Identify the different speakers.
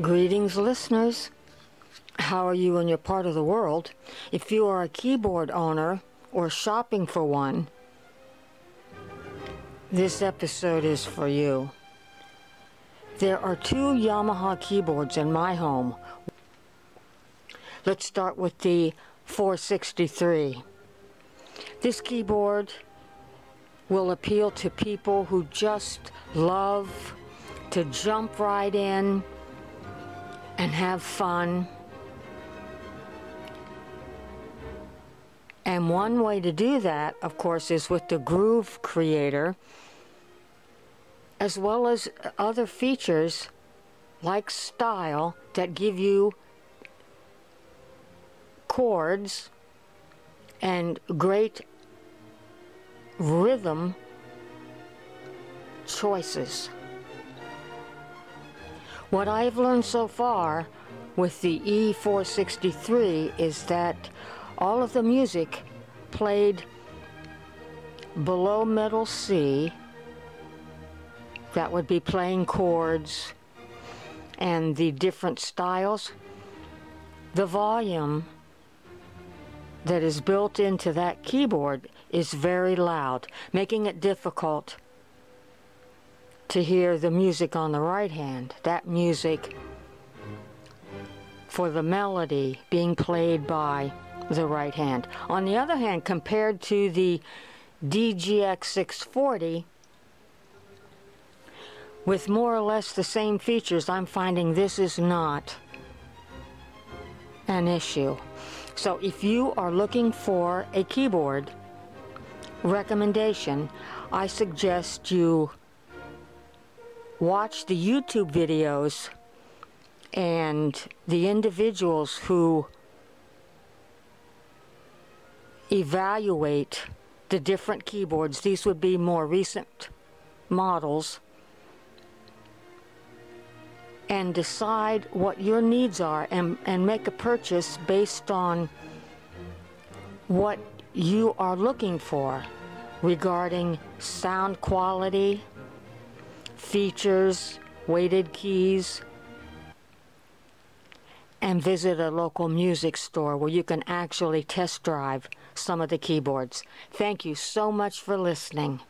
Speaker 1: Greetings, listeners. How are you in your part of the world? If you are a keyboard owner or shopping for one, this episode is for you. There are two Yamaha keyboards in my home. Let's start with the 463. This keyboard will appeal to people who just love to jump right in have fun. And one way to do that, of course, is with the Groove Creator, as well as other features like style that give you chords and great rhythm choices. What I've learned so far with the E463 is that all of the music played below middle C, that would be playing chords and the different styles, the volume that is built into that keyboard is very loud, making it difficult to hear the music on the right hand. That music for the melody being played by the right hand. On the other hand, compared to the DGX 640, with more or less the same features, I'm finding this is not an issue. So if you are looking for a keyboard recommendation, I suggest you watch the YouTube videos and the individuals who evaluate the different keyboards. These would be more recent models. And decide what your needs are and, and make a purchase based on what you are looking for regarding sound quality, features, weighted keys, and visit a local music store where you can actually test drive some of the keyboards. Thank you so much for listening.